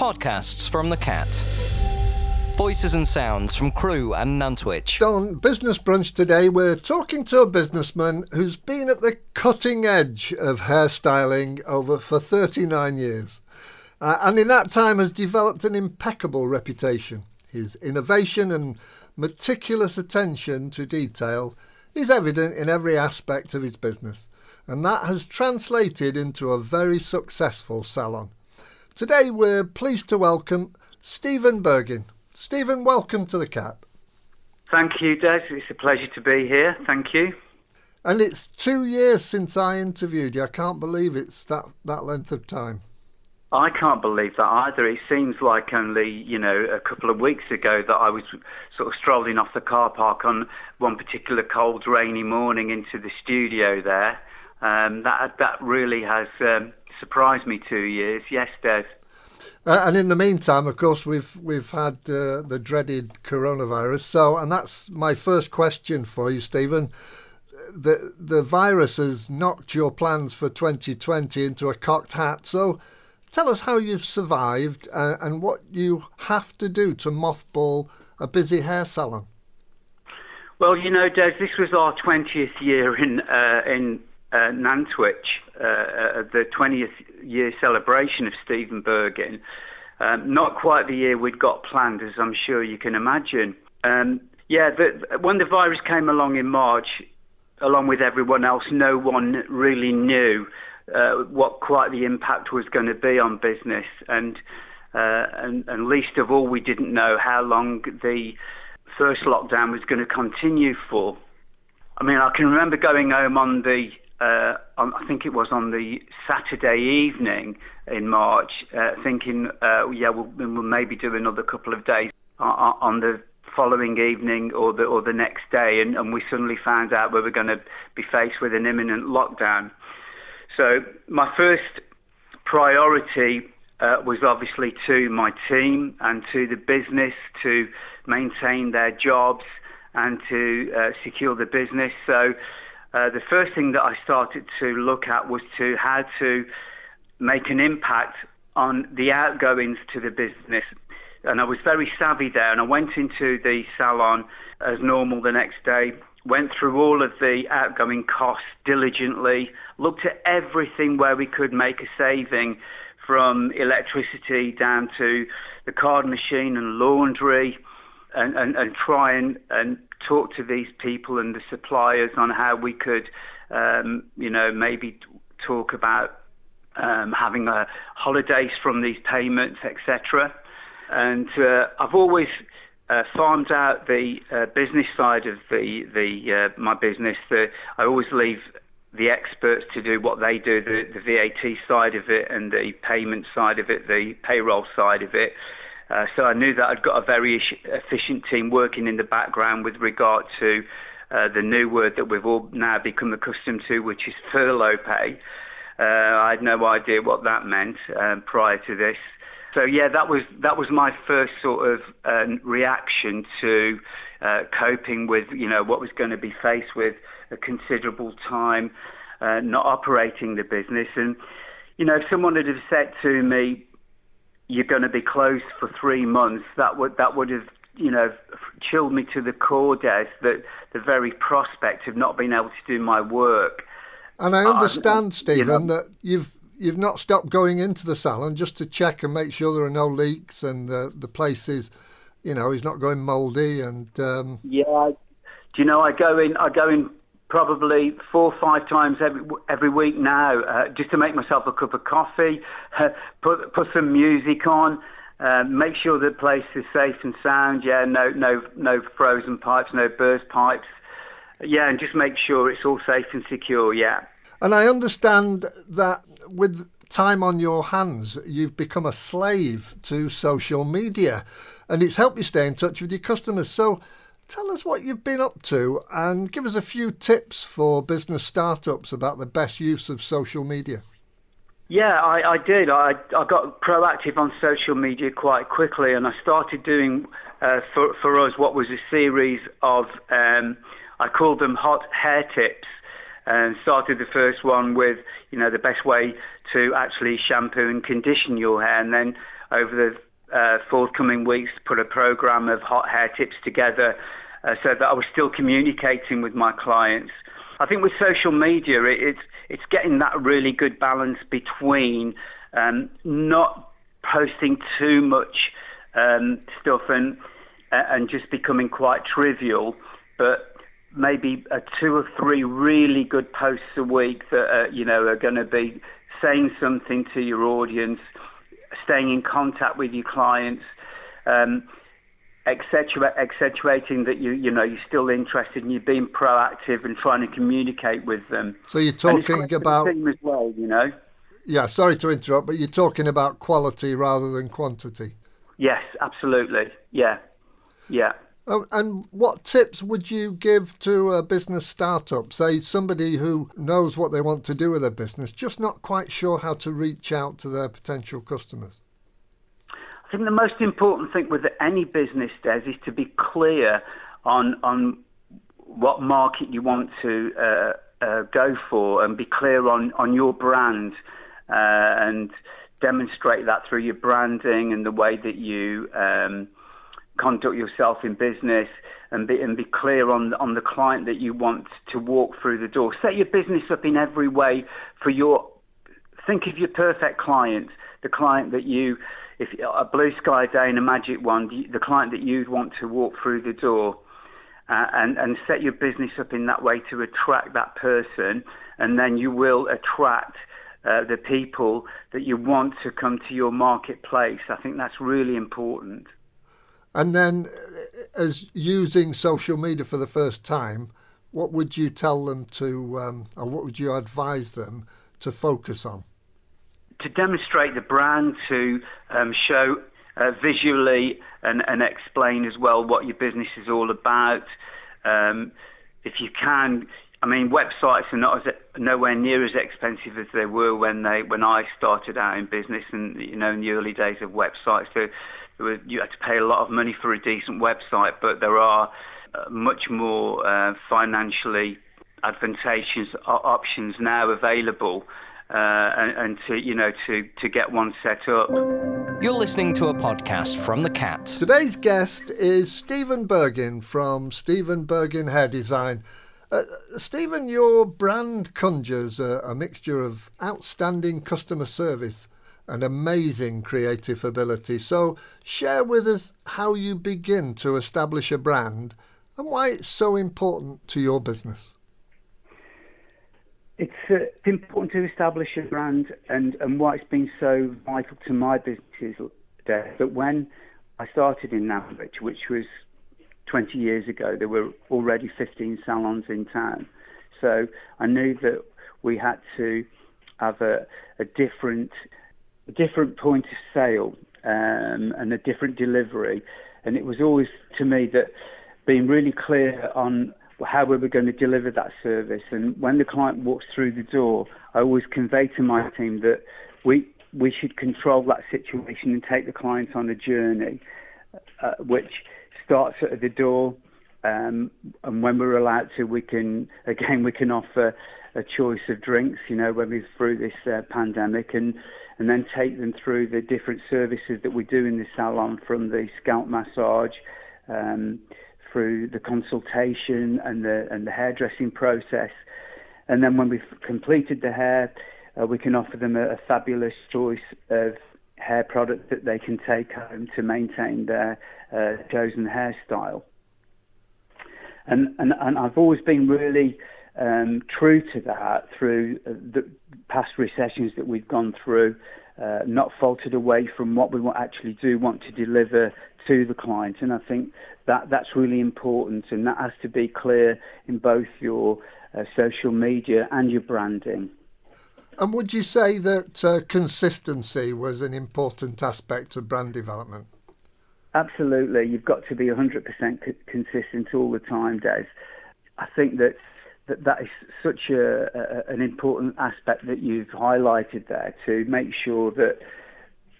Podcasts from the Cat. Voices and sounds from Crewe and Nantwich. On Business Brunch today, we're talking to a businessman who's been at the cutting edge of hairstyling over for 39 years. Uh, and in that time has developed an impeccable reputation. His innovation and meticulous attention to detail is evident in every aspect of his business, and that has translated into a very successful salon. Today we're pleased to welcome Stephen Bergin. Stephen, welcome to the Cat. Thank you, Des. It's a pleasure to be here. Thank you. And it's two years since I interviewed you. I can't believe it's that, that length of time. I can't believe that either. It seems like only, you know, a couple of weeks ago that I was sort of strolling off the car park on one particular cold, rainy morning into the studio there. Um, that that really has um, surprised me two years. Yes, Des. Uh, and in the meantime, of course, we've we've had uh, the dreaded coronavirus. So, and that's my first question for you, Stephen. The the virus has knocked your plans for 2020 into a cocked hat. So, Tell us how you've survived uh, and what you have to do to mothball a busy hair salon. Well, you know, Des, this was our 20th year in uh, in uh, Nantwich, uh, uh, the 20th year celebration of Stephen Bergin. Um, not quite the year we'd got planned, as I'm sure you can imagine. Um, yeah, the, when the virus came along in March, along with everyone else, no one really knew uh, what quite the impact was going to be on business, and, uh, and and least of all, we didn't know how long the first lockdown was going to continue for. I mean, I can remember going home on the uh, on, I think it was on the Saturday evening in March, uh, thinking, uh, yeah, we'll, we'll, maybe do another couple of days on, on the following evening or the or the next day, and, and we suddenly found out we were going to be faced with an imminent lockdown. So my first priority uh, was obviously to my team and to the business to maintain their jobs and to uh, secure the business. So uh, the first thing that I started to look at was to how to make an impact on the outgoings to the business. And I was very savvy there, and I went into the salon as normal the next day, went through all of the outgoing costs diligently, looked at everything where we could make a saving from electricity down to the card machine and laundry and, and, and try and, and talk to these people and the suppliers on how we could, um, you know, maybe talk about um, having a holidays from these payments, etc. And uh, I've always uh, farmed out the uh, business side of the the uh, my business. The, I always leave the experts to do what they do, the, the VAT side of it and the payment side of it, the payroll side of it. Uh, so I knew that I'd got a very efficient team working in the background with regard to uh, the new word that we've all now become accustomed to, which is furlough pay. Uh, I had no idea what that meant um, prior to this. So yeah, that was that was my first sort of uh, reaction to uh, coping with you know what was going to be faced with a considerable time uh, not operating the business. And you know, if someone had have said to me, "You're going to be closed for three months," that would that would have you know chilled me to the core, Des. That the very prospect of not being able to do my work. And I understand, uh, Stephen, you know, that you've you've not stopped going into the salon just to check and make sure there are no leaks and the the place is, you know, is not going mouldy and. Um... Yeah, I, do you know I go in? I go in probably four or five times every every week now, uh, just to make myself a cup of coffee, put put some music on. Uh, make sure the place is safe and sound. Yeah, no, no, no frozen pipes, no burst pipes. Yeah, and just make sure it's all safe and secure. Yeah. And I understand that with time on your hands, you've become a slave to social media and it's helped you stay in touch with your customers. So tell us what you've been up to and give us a few tips for business startups about the best use of social media. Yeah, I, I did. I, I got proactive on social media quite quickly, and I started doing uh, for, for us what was a series of, um, I called them hot hair tips and started the first one with, you know, the best way to actually shampoo and condition your hair, and then over the uh, forthcoming weeks, put a program of hot hair tips together uh, so that I was still communicating with my clients. I think with social media, it, it's it's getting that really good balance between um, not posting too much um, stuff and and just becoming quite trivial, but maybe a two or three really good posts a week that uh, you know are going to be saying something to your audience, staying in contact with your clients. Um, accentuating that you you know you're still interested and you're being proactive and trying to communicate with them. So you're talking about as well, you know. Yeah, sorry to interrupt, but you're talking about quality rather than quantity. Yes, absolutely. Yeah, yeah. Oh, and what tips would you give to a business startup? Say somebody who knows what they want to do with their business, just not quite sure how to reach out to their potential customers. I think the most important thing with any business, Des, is to be clear on on what market you want to uh, uh, go for, and be clear on on your brand, uh, and demonstrate that through your branding and the way that you um, conduct yourself in business, and be and be clear on on the client that you want to walk through the door. Set your business up in every way for your. Think of your perfect client, the client that you if a blue sky day and a magic wand, the client that you'd want to walk through the door, uh, and and set your business up in that way to attract that person, and then you will attract. Uh, the people that you want to come to your marketplace. I think that's really important. And then, uh, as using social media for the first time, what would you tell them to, um, or what would you advise them to focus on? To demonstrate the brand, to um, show uh, visually and, and, explain as well what your business is all about. Um, if you can, I mean, websites are not as nowhere near as expensive as they were when they when I started out in business, and you know, in the early days of websites, so there was, you had to pay a lot of money for a decent website, but there are uh, much more uh, financially advantageous options now available uh, and, and, to you know to to get one set up. You're listening to a podcast from the Cat. Today's guest is Stephen Bergin from Stephen Bergin Hair Design. Uh, Stephen, your brand conjures a, a mixture of outstanding customer service and amazing creative ability. So, share with us how you begin to establish a brand and why it's so important to your business it's, uh, important to establish a brand, and, and why it's been so vital to my business there. But when I started in Nantwich, which was 20 years ago, there were already 15 salons in town. So I knew that we had to have a, a different, a different point of sale um, and a different delivery. And it was always to me that being really clear on how we were going to deliver that service. And when the client walks through the door, I always convey to my team that we we should control that situation and take the client on a journey, uh, which starts at the door. Um, and when we're allowed to, we can again we can offer a choice of drinks. You know, when we're through this uh, pandemic, and and then take them through the different services that we do in the salon, from the scalp massage. Um, through the consultation and the and the hairdressing process. And then when we've completed the hair, uh, we can offer them a, a, fabulous choice of hair products that they can take home to maintain their uh, chosen hairstyle. And, and and I've always been really um, true to that through the past recessions that we've gone through. Uh, not faltered away from what we actually do want to deliver to the client. And I think that that's really important, and that has to be clear in both your uh, social media and your branding. And would you say that uh, consistency was an important aspect of brand development? Absolutely. You've got to be 100% consistent all the time, Des. I think that that, that is such a, a, an important aspect that you've highlighted there to make sure that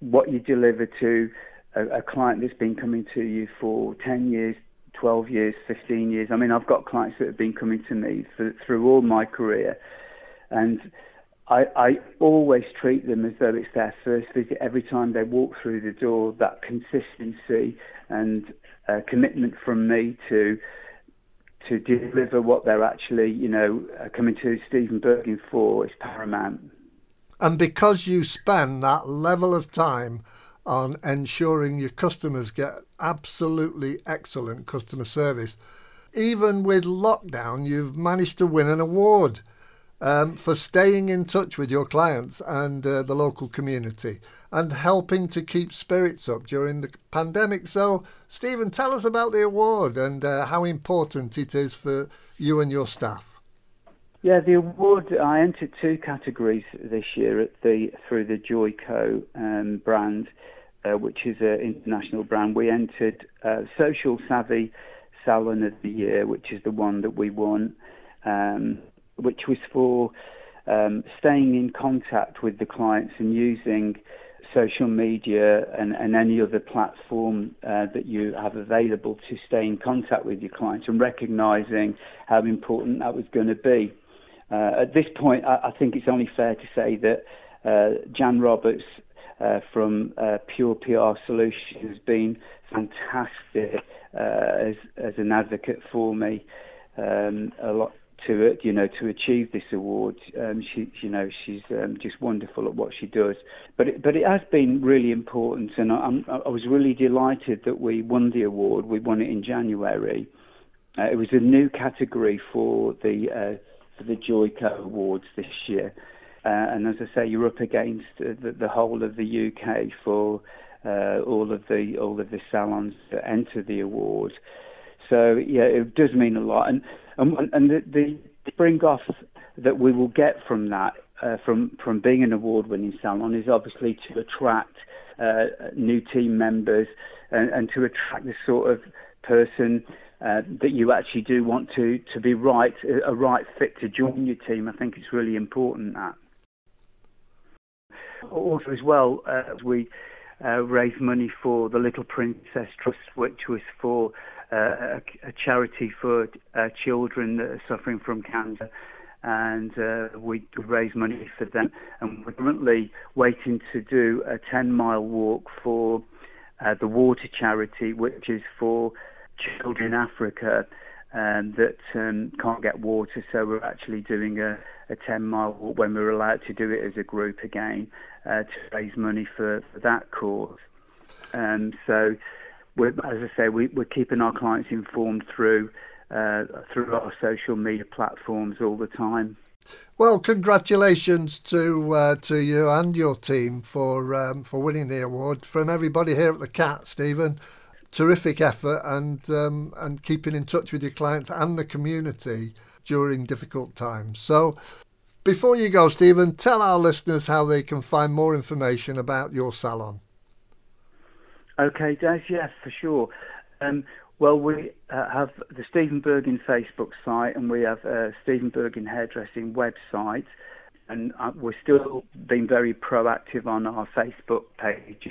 what you deliver to a, a client that's been coming to you for 10 years, 12 years, 15 years. I mean, I've got clients that have been coming to me for, through all my career, and I, I always treat them as though it's their first visit every time they walk through the door. That consistency and uh, commitment from me to to deliver what they're actually, you know, uh, coming to Stephen Bergin for is paramount. And because you spend that level of time on ensuring your customers get absolutely excellent customer service, even with lockdown, you've managed to win an award um, for staying in touch with your clients and uh, the local community and helping to keep spirits up during the pandemic. So, Stephen, tell us about the award and uh, how important it is for you and your staff. Yeah, the award I entered two categories this year at the through the Joico um, brand, uh, which is an international brand. We entered uh, Social Savvy Salon of the Year, which is the one that we won, um, which was for um, staying in contact with the clients and using social media and, and any other platform uh, that you have available to stay in contact with your clients and recognizing how important that was going to be. Uh, at this point, I, I, think it's only fair to say that uh, Jan Roberts uh, from uh, Pure PR Solutions has been fantastic uh, as, as an advocate for me. Um, a lot to it, you know, to achieve this award. Um, she, you know, she's um, just wonderful at what she does. But it, but it has been really important, and I, I was really delighted that we won the award. We won it in January. Uh, it was a new category for the uh, for the Joico Awards this year, uh, and as I say, you're up against the, the whole of the UK for uh, all of the all of the salons that enter the award. So yeah, it does mean a lot, and and, and the, the spring off that we will get from that, uh, from from being an award-winning salon, is obviously to attract uh, new team members and, and, to attract the sort of person uh, that you actually do want to to be right, a right fit to join your team. I think it's really important that. Also, as well, uh, we uh, raised money for the Little Princess Trust, which was for a, charity for uh, children that are suffering from cancer. And uh, we raise money for them. And we're currently waiting to do a 10 mile walk for uh, the water charity, which is for children in Africa um, that um, can't get water. So we're actually doing a, a 10 mile walk when we're allowed to do it as a group again uh, to raise money for, for that cause. Um, so we're, as I say, we, are keeping our clients informed through uh, through our social media platforms all the time. Well, congratulations to uh, to you and your team for um, for winning the award. From everybody here at the Cat, Stephen, terrific effort and um, and keeping in touch with your clients and the community during difficult times. So, before you go, Stephen, tell our listeners how they can find more information about your salon. Okay, Des, yes, for sure. Um, well, we uh, have the Stephen Bergin Facebook site and we have a Stephen Bergin Hairdressing website. And uh, we're still being very proactive on our Facebook page,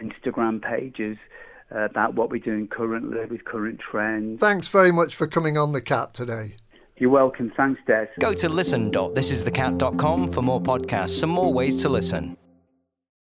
Instagram pages uh, about what we're doing currently with current trends. Thanks very much for coming on The Cat today. You're welcome. Thanks, Des. Go to listen.thisisthecat.com for more podcasts and more ways to listen.